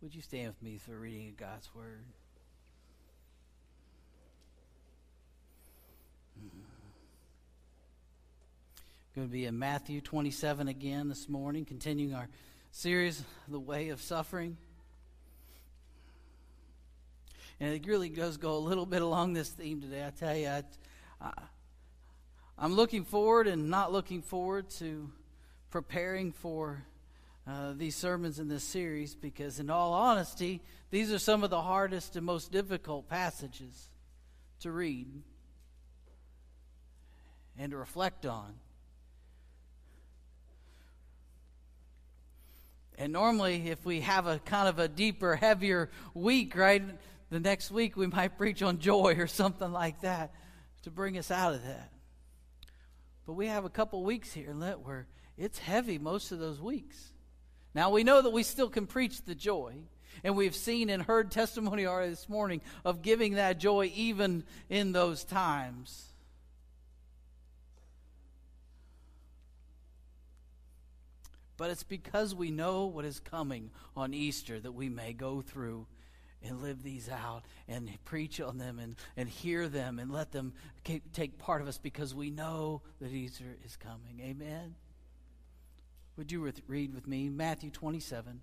Would you stand with me for reading of God's Word? Hmm. Going to be in Matthew 27 again this morning, continuing our series, The Way of Suffering. And it really does go a little bit along this theme today. I tell you, I, I, I'm looking forward and not looking forward to preparing for uh, these sermons in this series because, in all honesty, these are some of the hardest and most difficult passages to read and to reflect on. And normally, if we have a kind of a deeper, heavier week, right, the next week we might preach on joy or something like that to bring us out of that. But we have a couple weeks here where it's heavy most of those weeks. Now, we know that we still can preach the joy, and we've seen and heard testimony already this morning of giving that joy even in those times. But it's because we know what is coming on Easter that we may go through and live these out and preach on them and, and hear them and let them take part of us because we know that Easter is coming. Amen. Would you read with me Matthew 27,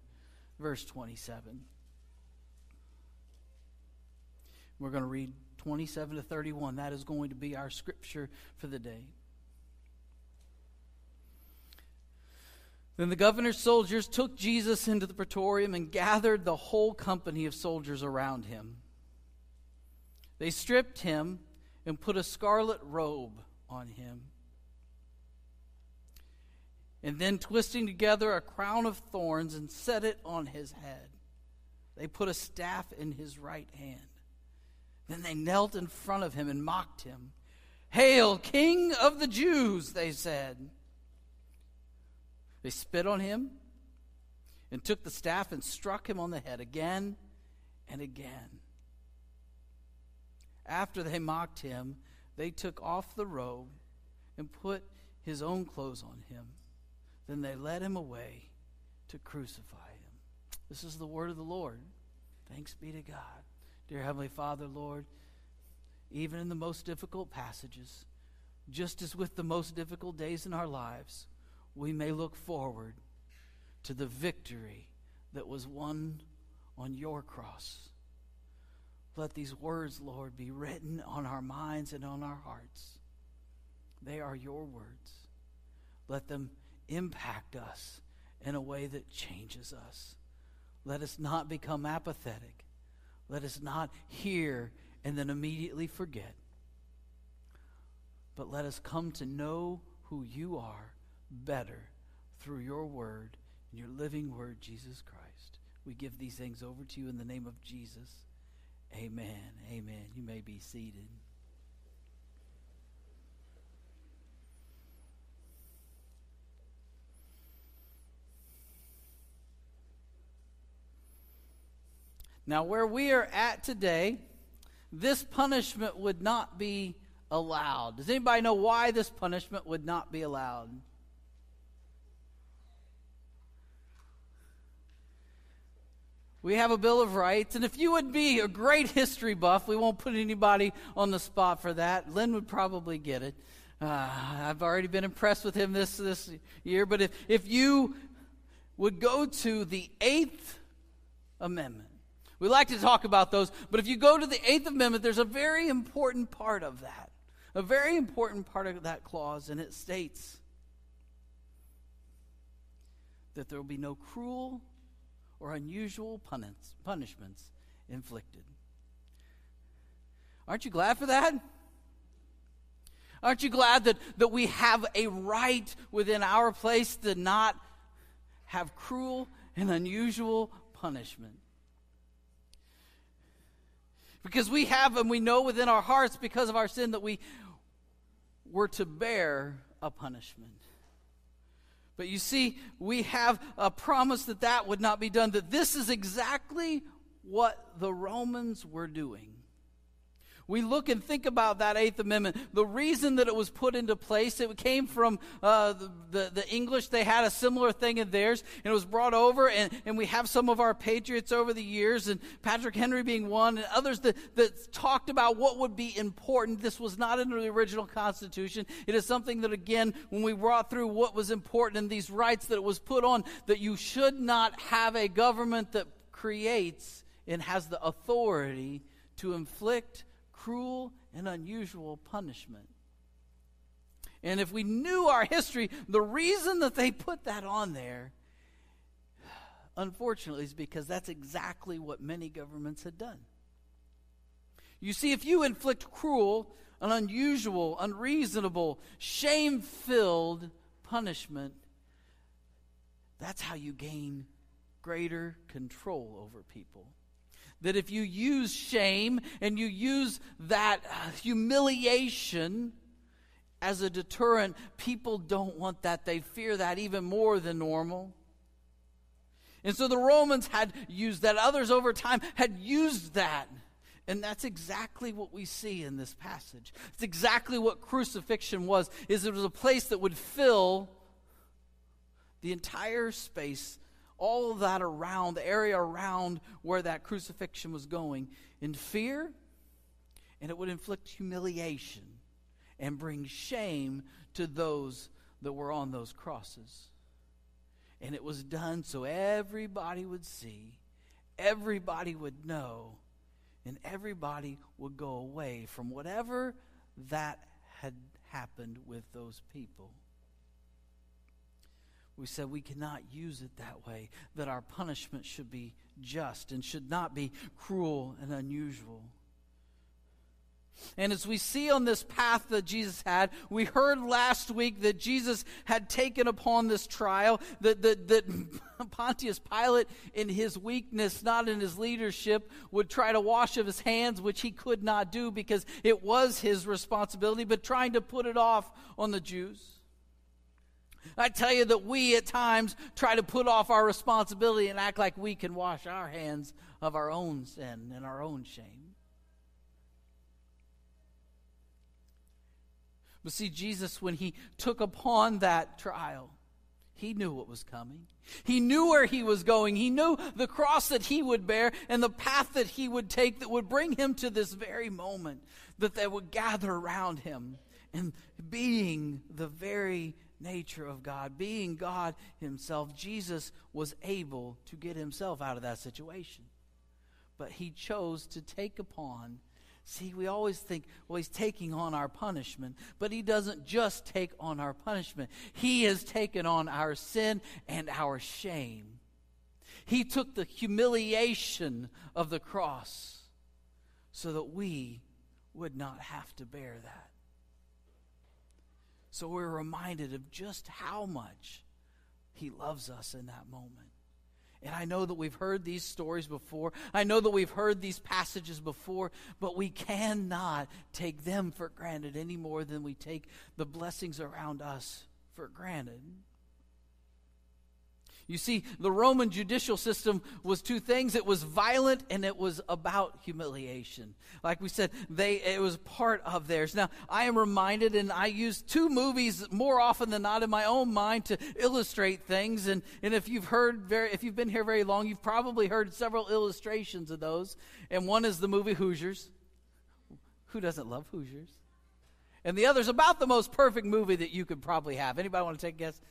verse 27? We're going to read 27 to 31. That is going to be our scripture for the day. Then the governor's soldiers took Jesus into the praetorium and gathered the whole company of soldiers around him. They stripped him and put a scarlet robe on him and then twisting together a crown of thorns and set it on his head. They put a staff in his right hand. Then they knelt in front of him and mocked him. Hail, King of the Jews, they said. They spit on him and took the staff and struck him on the head again and again. After they mocked him, they took off the robe and put his own clothes on him. Then they led him away to crucify him. This is the word of the Lord. Thanks be to God. Dear Heavenly Father, Lord, even in the most difficult passages, just as with the most difficult days in our lives, we may look forward to the victory that was won on your cross. Let these words, Lord, be written on our minds and on our hearts. They are your words. Let them impact us in a way that changes us. Let us not become apathetic. Let us not hear and then immediately forget. But let us come to know who you are better through your word and your living word, Jesus Christ. We give these things over to you in the name of Jesus. Amen. Amen. You may be seated. Now, where we are at today, this punishment would not be allowed. Does anybody know why this punishment would not be allowed? We have a Bill of Rights, and if you would be a great history buff, we won't put anybody on the spot for that. Lynn would probably get it. Uh, I've already been impressed with him this, this year, but if, if you would go to the Eighth Amendment, we like to talk about those, but if you go to the Eighth Amendment, there's a very important part of that. A very important part of that clause, and it states that there will be no cruel or unusual punishments inflicted. Aren't you glad for that? Aren't you glad that, that we have a right within our place to not have cruel and unusual punishment? Because we have and we know within our hearts because of our sin that we were to bear a punishment. But you see, we have a promise that that would not be done, that this is exactly what the Romans were doing. We look and think about that Eighth Amendment. The reason that it was put into place, it came from uh, the, the, the, English. They had a similar thing in theirs, and it was brought over. And, and we have some of our patriots over the years, and Patrick Henry being one, and others that, that talked about what would be important. This was not in the original Constitution. It is something that, again, when we brought through what was important in these rights that it was put on, that you should not have a government that creates and has the authority to inflict cruel and unusual punishment. And if we knew our history, the reason that they put that on there, unfortunately, is because that's exactly what many governments had done. You see, if you inflict cruel, an unusual, unreasonable, shame filled punishment, that's how you gain greater control over people. That if you use shame and you use that uh, humiliation as a deterrent, people don't want that. They fear that even more than normal. And so the Romans had used that. Others over time had used that. And that's exactly what we see in this passage. It's exactly what crucifixion was. Is it was a place that would fill the entire space all that around, the area around where that crucifixion was going, in fear, and it would inflict humiliation and bring shame to those that were on those crosses. And it was done so everybody would see, everybody would know, and everybody would go away from whatever that had happened with those people we said we cannot use it that way, that our punishment should be just and should not be cruel and unusual. And as we see on this path that Jesus had, we heard last week that Jesus had taken upon this trial, that, that, that Pontius Pilate, in his weakness, not in his leadership, would try to wash of his hands, which he could not do because it was his responsibility, but trying to put it off on the Jews. I tell you that we at times try to put off our responsibility and act like we can wash our hands of our own sin and our own shame. But see, Jesus, when he took upon that trial, he knew what was coming. He knew where he was going. He knew the cross that he would bear and the path that he would take that would bring him to this very moment that they would gather around him and being the very nature of God, being God Himself, Jesus was able to get Himself out of that situation. But He chose to take upon. See, we always think, well, He's taking on our punishment, but He doesn't just take on our punishment, He has taken on our sin and our shame. He took the humiliation of the cross so that we would not have to bear that. So we're reminded of just how much He loves us in that moment. And I know that we've heard these stories before. I know that we've heard these passages before, but we cannot take them for granted any more than we take the blessings around us for granted. You see, the Roman judicial system was two things. It was violent and it was about humiliation. Like we said, they it was part of theirs. Now, I am reminded and I use two movies more often than not in my own mind to illustrate things. And, and if you've heard very if you've been here very long, you've probably heard several illustrations of those. And one is the movie Hoosiers. Who doesn't love Hoosiers? And the other is about the most perfect movie that you could probably have. Anybody want to take a guess?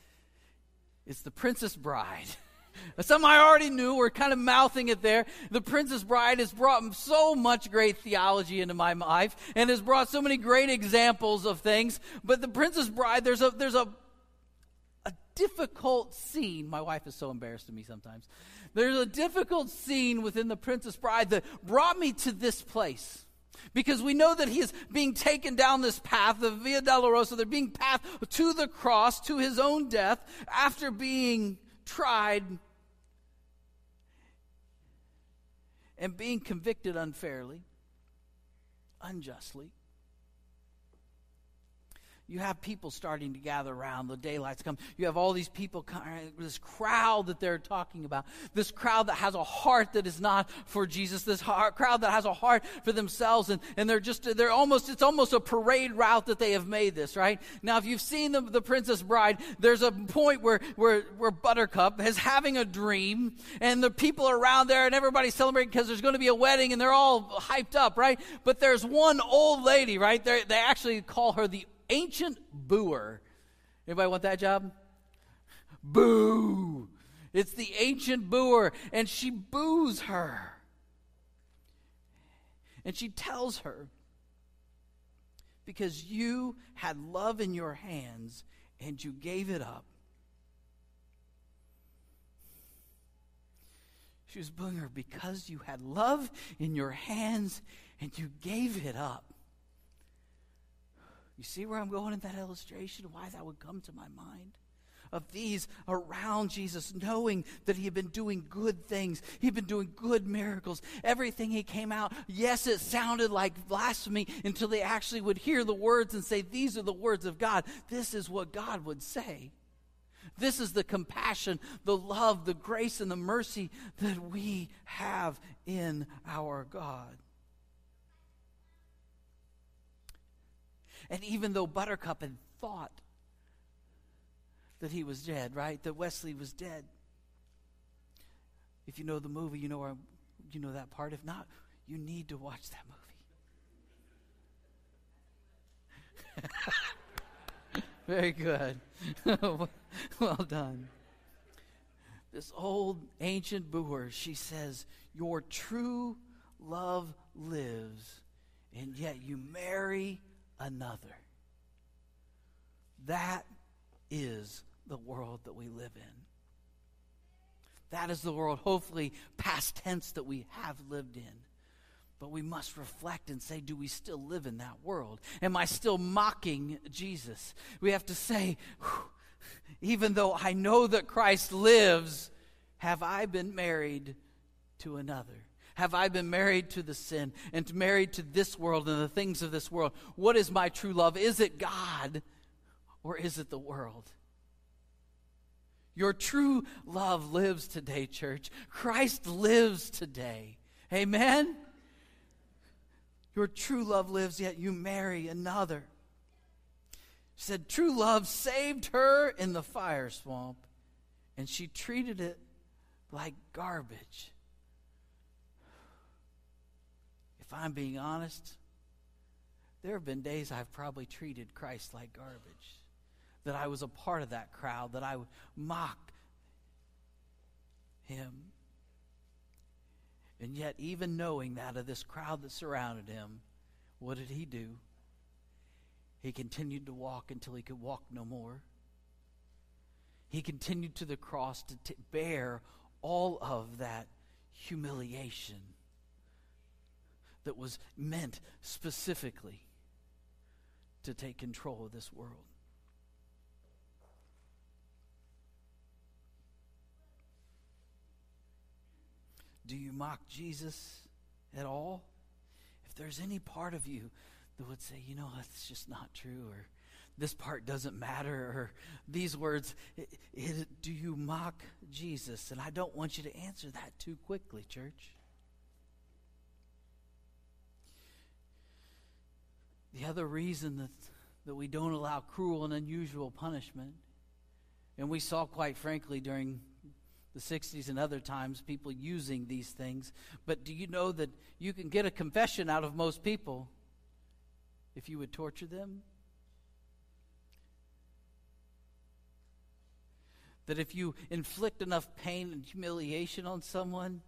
It's the Princess Bride. Some I already knew. We're kind of mouthing it there. The Princess Bride has brought so much great theology into my life and has brought so many great examples of things. But the Princess Bride, there's a there's a a difficult scene. My wife is so embarrassed of me sometimes. There's a difficult scene within the Princess Bride that brought me to this place. Because we know that he is being taken down this path, the Via Dolorosa, they're being path to the cross, to his own death, after being tried and being convicted unfairly, unjustly. You have people starting to gather around. The daylights come. You have all these people, this crowd that they're talking about. This crowd that has a heart that is not for Jesus. This heart, crowd that has a heart for themselves. And, and they're just, they're almost, it's almost a parade route that they have made this, right? Now, if you've seen the, the Princess Bride, there's a point where, where, where Buttercup is having a dream and the people around there and everybody's celebrating because there's going to be a wedding and they're all hyped up, right? But there's one old lady, right? They're, they actually call her the ancient booer. Anybody want that job? Boo! It's the ancient booer, and she boos her. And she tells her, because you had love in your hands and you gave it up. She was booing her because you had love in your hands and you gave it up. You see where I'm going in that illustration? Why that would come to my mind? Of these around Jesus, knowing that he had been doing good things. He'd been doing good miracles. Everything he came out, yes, it sounded like blasphemy until they actually would hear the words and say, These are the words of God. This is what God would say. This is the compassion, the love, the grace, and the mercy that we have in our God. And even though Buttercup had thought that he was dead, right? That Westley was dead. If you know the movie, you know you know that part. If not, you need to watch that movie. Very good. well done. This old ancient booer, she says, Your true love lives, and yet you marry another. That is the world that we live in. That is the world, hopefully, past tense that we have lived in. But we must reflect and say, do we still live in that world? Am I still mocking Jesus? We have to say, even though I know that Christ lives, have I been married to another? Have I been married to the sin and married to this world and the things of this world? What is my true love? Is it God or is it the world? Your true love lives today, church. Christ lives today. Amen? Your true love lives, yet you marry another. She said, True love saved her in the fire swamp, and she treated it like garbage. if I'm being honest, there have been days I've probably treated Christ like garbage. That I was a part of that crowd, that I mocked him. And yet, even knowing that of this crowd that surrounded him, what did he do? He continued to walk until he could walk no more. He continued to the cross to t- bear all of that humiliation that was meant specifically to take control of this world. Do you mock Jesus at all? If there's any part of you that would say, you know, that's just not true, or this part doesn't matter, or these words, it, it, do you mock Jesus? And I don't want you to answer that too quickly, church. The other reason that, that we don't allow cruel and unusual punishment, and we saw, quite frankly, during the 60s and other times, people using these things. But do you know that you can get a confession out of most people if you would torture them? That if you inflict enough pain and humiliation on someone,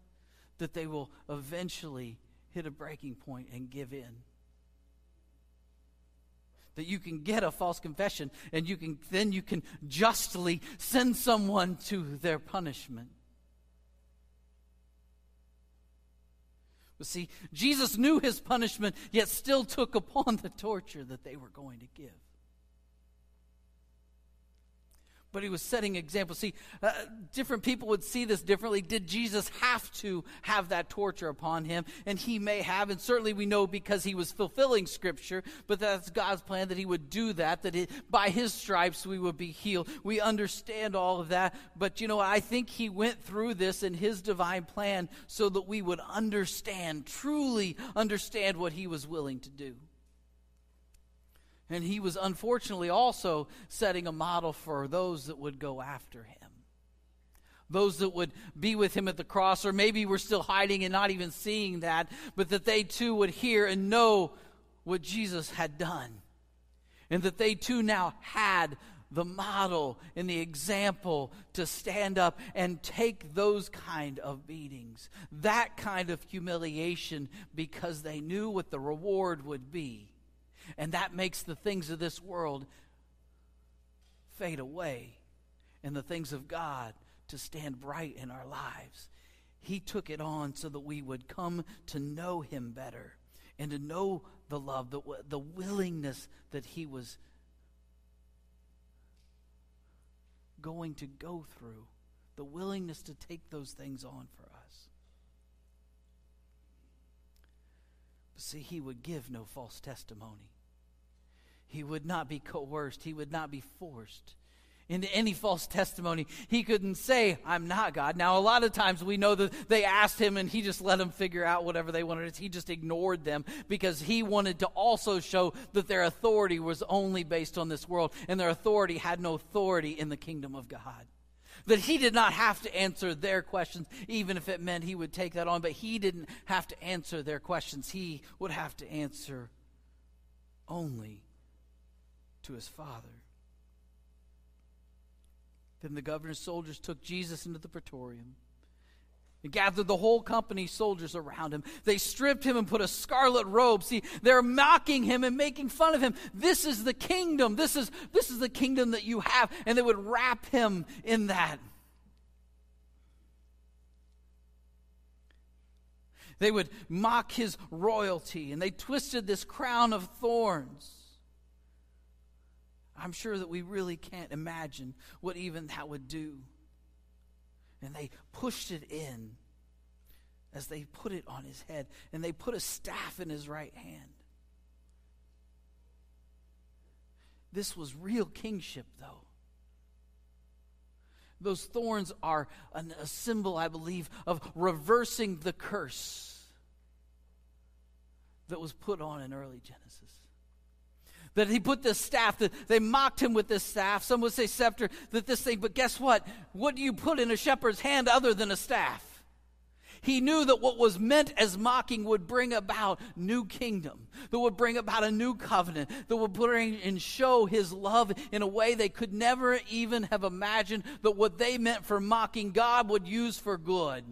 that they will eventually hit a breaking point and give in that you can get a false confession and you can then you can justly send someone to their punishment. But see, Jesus knew his punishment, yet still took upon the torture that they were going to give. But he was setting examples. See, uh, different people would see this differently. Did Jesus have to have that torture upon him? And he may have, and certainly we know because he was fulfilling Scripture, but that's God's plan that he would do that, that it, by his stripes we would be healed. We understand all of that, but you know, I think he went through this in his divine plan so that we would understand, truly understand what he was willing to do. And he was unfortunately also setting a model for those that would go after him. Those that would be with him at the cross, or maybe we're still hiding and not even seeing that, but that they too would hear and know what Jesus had done. And that they too now had the model and the example to stand up and take those kind of beatings, that kind of humiliation, because they knew what the reward would be. And that makes the things of this world fade away and the things of God to stand bright in our lives. He took it on so that we would come to know Him better and to know the love, the, the willingness that He was going to go through, the willingness to take those things on for us. But see, He would give no false testimony. He would not be coerced. He would not be forced into any false testimony. He couldn't say, I'm not God. Now, a lot of times we know that they asked him and he just let them figure out whatever they wanted. He just ignored them because he wanted to also show that their authority was only based on this world and their authority had no authority in the kingdom of God. That he did not have to answer their questions, even if it meant he would take that on, but he didn't have to answer their questions. He would have to answer only to his father. Then the governor's soldiers took Jesus into the praetorium and gathered the whole company soldiers around him. They stripped him and put a scarlet robe. See, they're mocking him and making fun of him. This is the kingdom. This is this is the kingdom that you have and they would wrap him in that. They would mock his royalty and they twisted this crown of thorns I'm sure that we really can't imagine what even that would do. And they pushed it in as they put it on his head, and they put a staff in his right hand. This was real kingship, though. Those thorns are an, a symbol, I believe, of reversing the curse that was put on in early Genesis that he put this staff, that they mocked him with this staff. Some would say scepter, that this thing, but guess what? What do you put in a shepherd's hand other than a staff? He knew that what was meant as mocking would bring about new kingdom, that would bring about a new covenant, that would bring and show his love in a way they could never even have imagined that what they meant for mocking God would use for good.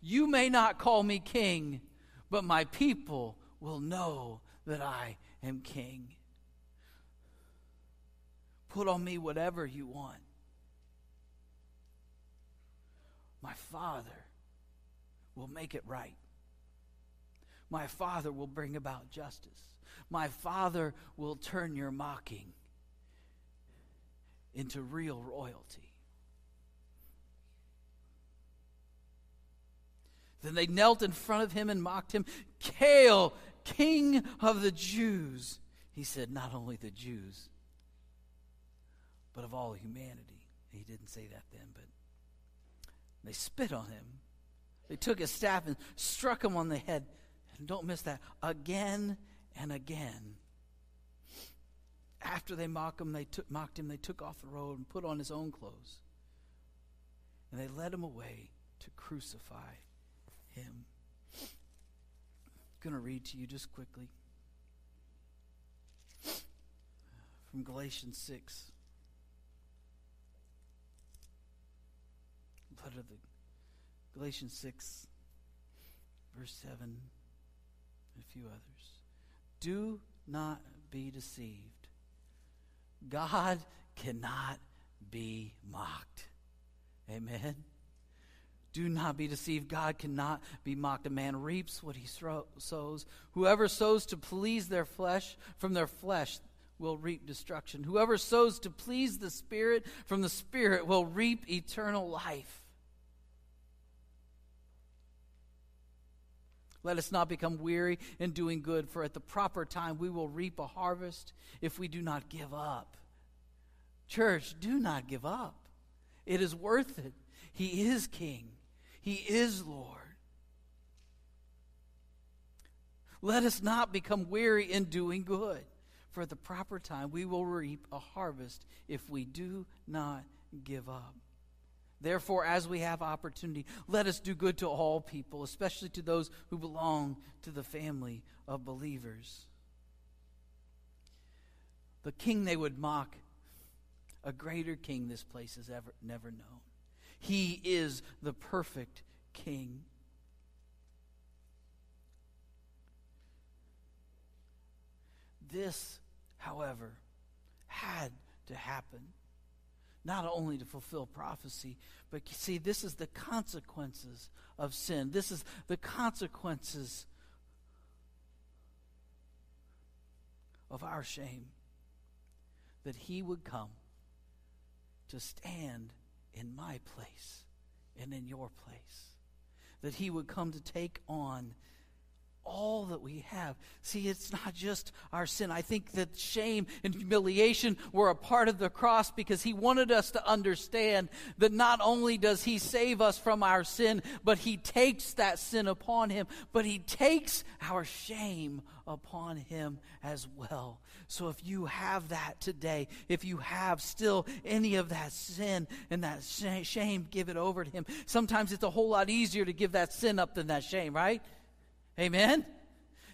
You may not call me king, but my people will know that I am king. Put on me whatever you want. My Father will make it right. My Father will bring about justice. My Father will turn your mocking into real royalty. Then they knelt in front of him and mocked him. Hail, King of the Jews. He said, Not only the Jews, but of all humanity. He didn't say that then, but they spit on him. They took his staff and struck him on the head. And don't miss that. Again and again. After they mocked him, they took, mocked him, they took off the robe and put on his own clothes. And they led him away to crucify him. Going to read to you just quickly from Galatians 6. Letter the Galatians 6, verse 7, and a few others. Do not be deceived. God cannot be mocked. Amen. Do not be deceived. God cannot be mocked. A man reaps what he sows. Whoever sows to please their flesh, from their flesh will reap destruction. Whoever sows to please the Spirit from the Spirit will reap eternal life. Let us not become weary in doing good, for at the proper time we will reap a harvest if we do not give up. Church, do not give up. It is worth it. He is King, He is Lord. Let us not become weary in doing good, for at the proper time we will reap a harvest if we do not give up. Therefore, as we have opportunity, let us do good to all people, especially to those who belong to the family of believers. The king they would mock, a greater king this place has ever never known. He is the perfect king. This, however, had to happen not only to fulfill prophecy, but see, this is the consequences of sin. This is the consequences of our shame. That he would come to stand in my place and in your place. That he would come to take on all that we have. See, it's not just our sin. I think that shame and humiliation were a part of the cross because he wanted us to understand that not only does he save us from our sin, but he takes that sin upon him, but he takes our shame upon him as well. So if you have that today, if you have still any of that sin and that shame, give it over to him. Sometimes it's a whole lot easier to give that sin up than that shame, right? Amen?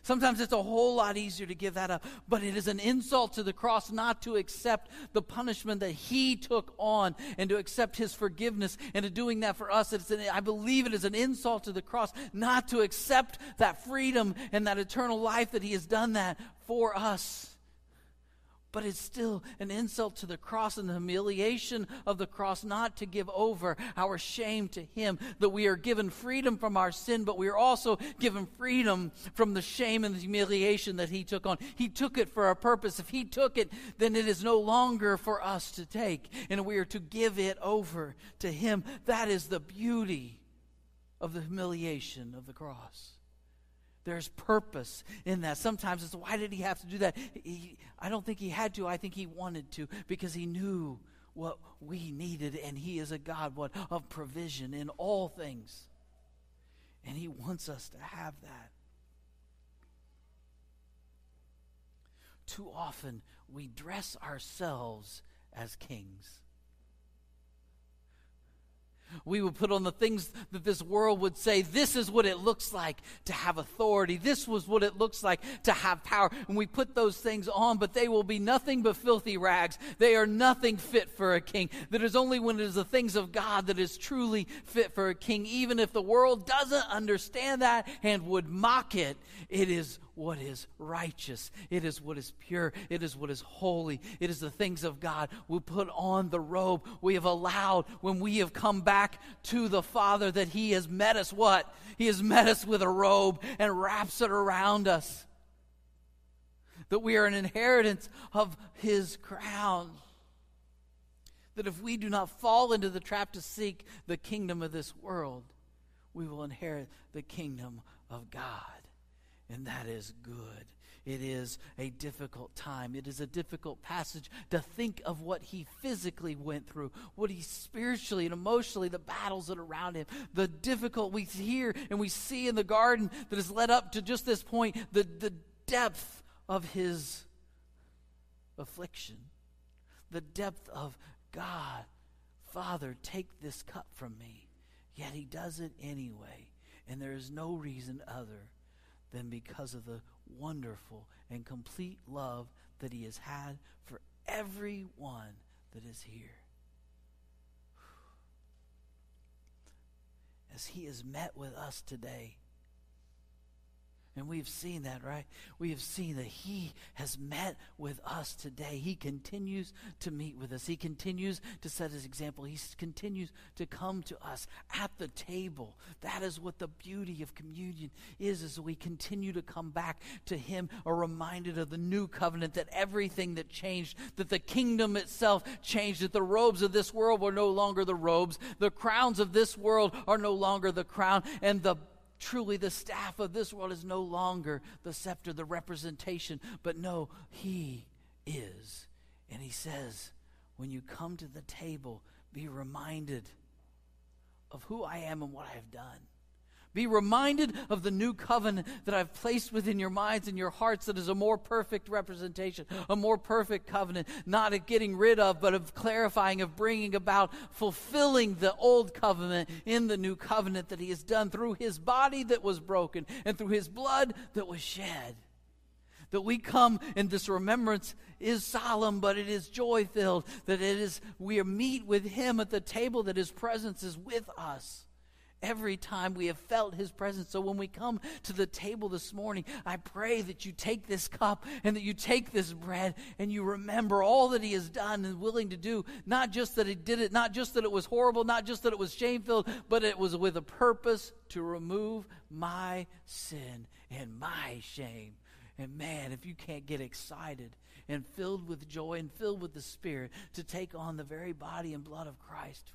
Sometimes it's a whole lot easier to give that up, but it is an insult to the cross not to accept the punishment that He took on and to accept His forgiveness and to doing that for us. An, I believe it is an insult to the cross not to accept that freedom and that eternal life that He has done that for us but it's still an insult to the cross and the humiliation of the cross not to give over our shame to Him. That we are given freedom from our sin, but we are also given freedom from the shame and the humiliation that He took on. He took it for a purpose. If He took it, then it is no longer for us to take, and we are to give it over to Him. That is the beauty of the humiliation of the cross. There's purpose in that. Sometimes it's why did he have to do that? He, I don't think he had to. I think he wanted to because he knew what we needed, and he is a God what, of provision in all things. And he wants us to have that. Too often we dress ourselves as kings. We would put on the things that this world would say, this is what it looks like to have authority. This was what it looks like to have power. And we put those things on, but they will be nothing but filthy rags. They are nothing fit for a king. That is only when it is the things of God that is truly fit for a king. Even if the world doesn't understand that and would mock it, it is what is righteous. It is what is pure. It is what is holy. It is the things of God. We put on the robe. We have allowed, when we have come back to the Father, that He has met us what? He has met us with a robe and wraps it around us. That we are an inheritance of His crown. That if we do not fall into the trap to seek the kingdom of this world, we will inherit the kingdom of God and that is good. It is a difficult time. It is a difficult passage to think of what he physically went through, what he spiritually and emotionally, the battles that are around him, the difficult we hear and we see in the garden that has led up to just this point, the, the depth of his affliction, the depth of God, Father, take this cup from me. Yet he does it anyway, and there is no reason other than because of the wonderful and complete love that He has had for everyone that is here. As He has met with us today, And we've seen that, right? We have seen that He has met with us today. He continues to meet with us. He continues to set His example. He continues to come to us at the table. That is what the beauty of communion is, as we continue to come back to Him, are reminded of the new covenant, that everything that changed, that the kingdom itself changed, that the robes of this world were no longer the robes, the crowns of this world are no longer the crown, and the Truly, the staff of this world is no longer the scepter, the representation, but no, He is. And He says, when you come to the table, be reminded of who I am and what I have done. Be reminded of the new covenant that I've placed within your minds and your hearts that is a more perfect representation, a more perfect covenant, not of getting rid of, but of clarifying, of bringing about, fulfilling the old covenant in the new covenant that He has done through His body that was broken and through His blood that was shed. That we come and this remembrance is solemn, but it is joy filled. That it is, we meet with Him at the table, that His presence is with us every time we have felt his presence. So when we come to the table this morning, I pray that you take this cup and that you take this bread and you remember all that he has done and willing to do. Not just that he did it, not just that it was horrible, not just that it was shame filled, but it was with a purpose to remove my sin and my shame. And man, if you can't get excited and filled with joy and filled with the Spirit to take on the very body and blood of Christ,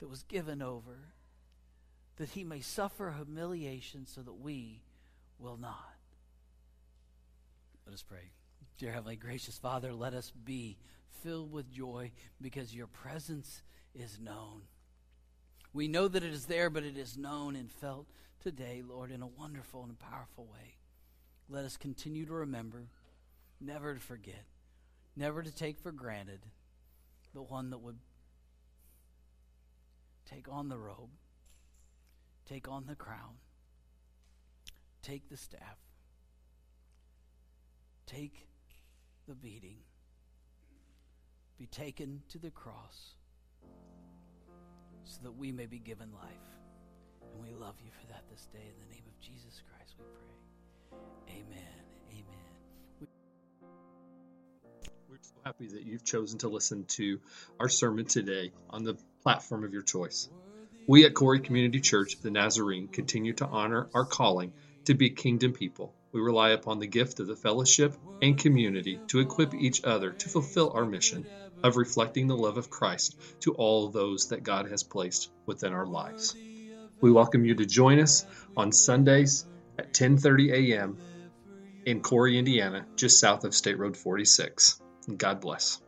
that was given over, that he may suffer humiliation so that we will not. Let us pray. Dear Heavenly Gracious Father, let us be filled with joy because your presence is known. We know that it is there, but it is known and felt today, Lord, in a wonderful and powerful way. Let us continue to remember, never to forget, never to take for granted the one that would Take on the robe, take on the crown, take the staff, take the beating, be taken to the cross so that we may be given life. And we love you for that this day. In the name of Jesus Christ, we pray. Amen. Amen. We're so happy that you've chosen to listen to our sermon today on the platform of your choice. We at Cory Community Church of the Nazarene continue to honor our calling to be kingdom people. We rely upon the gift of the fellowship and community to equip each other to fulfill our mission of reflecting the love of Christ to all those that God has placed within our lives. We welcome you to join us on Sundays at 10:30 a.m. in Cory, Indiana, just south of State Road 46. God bless.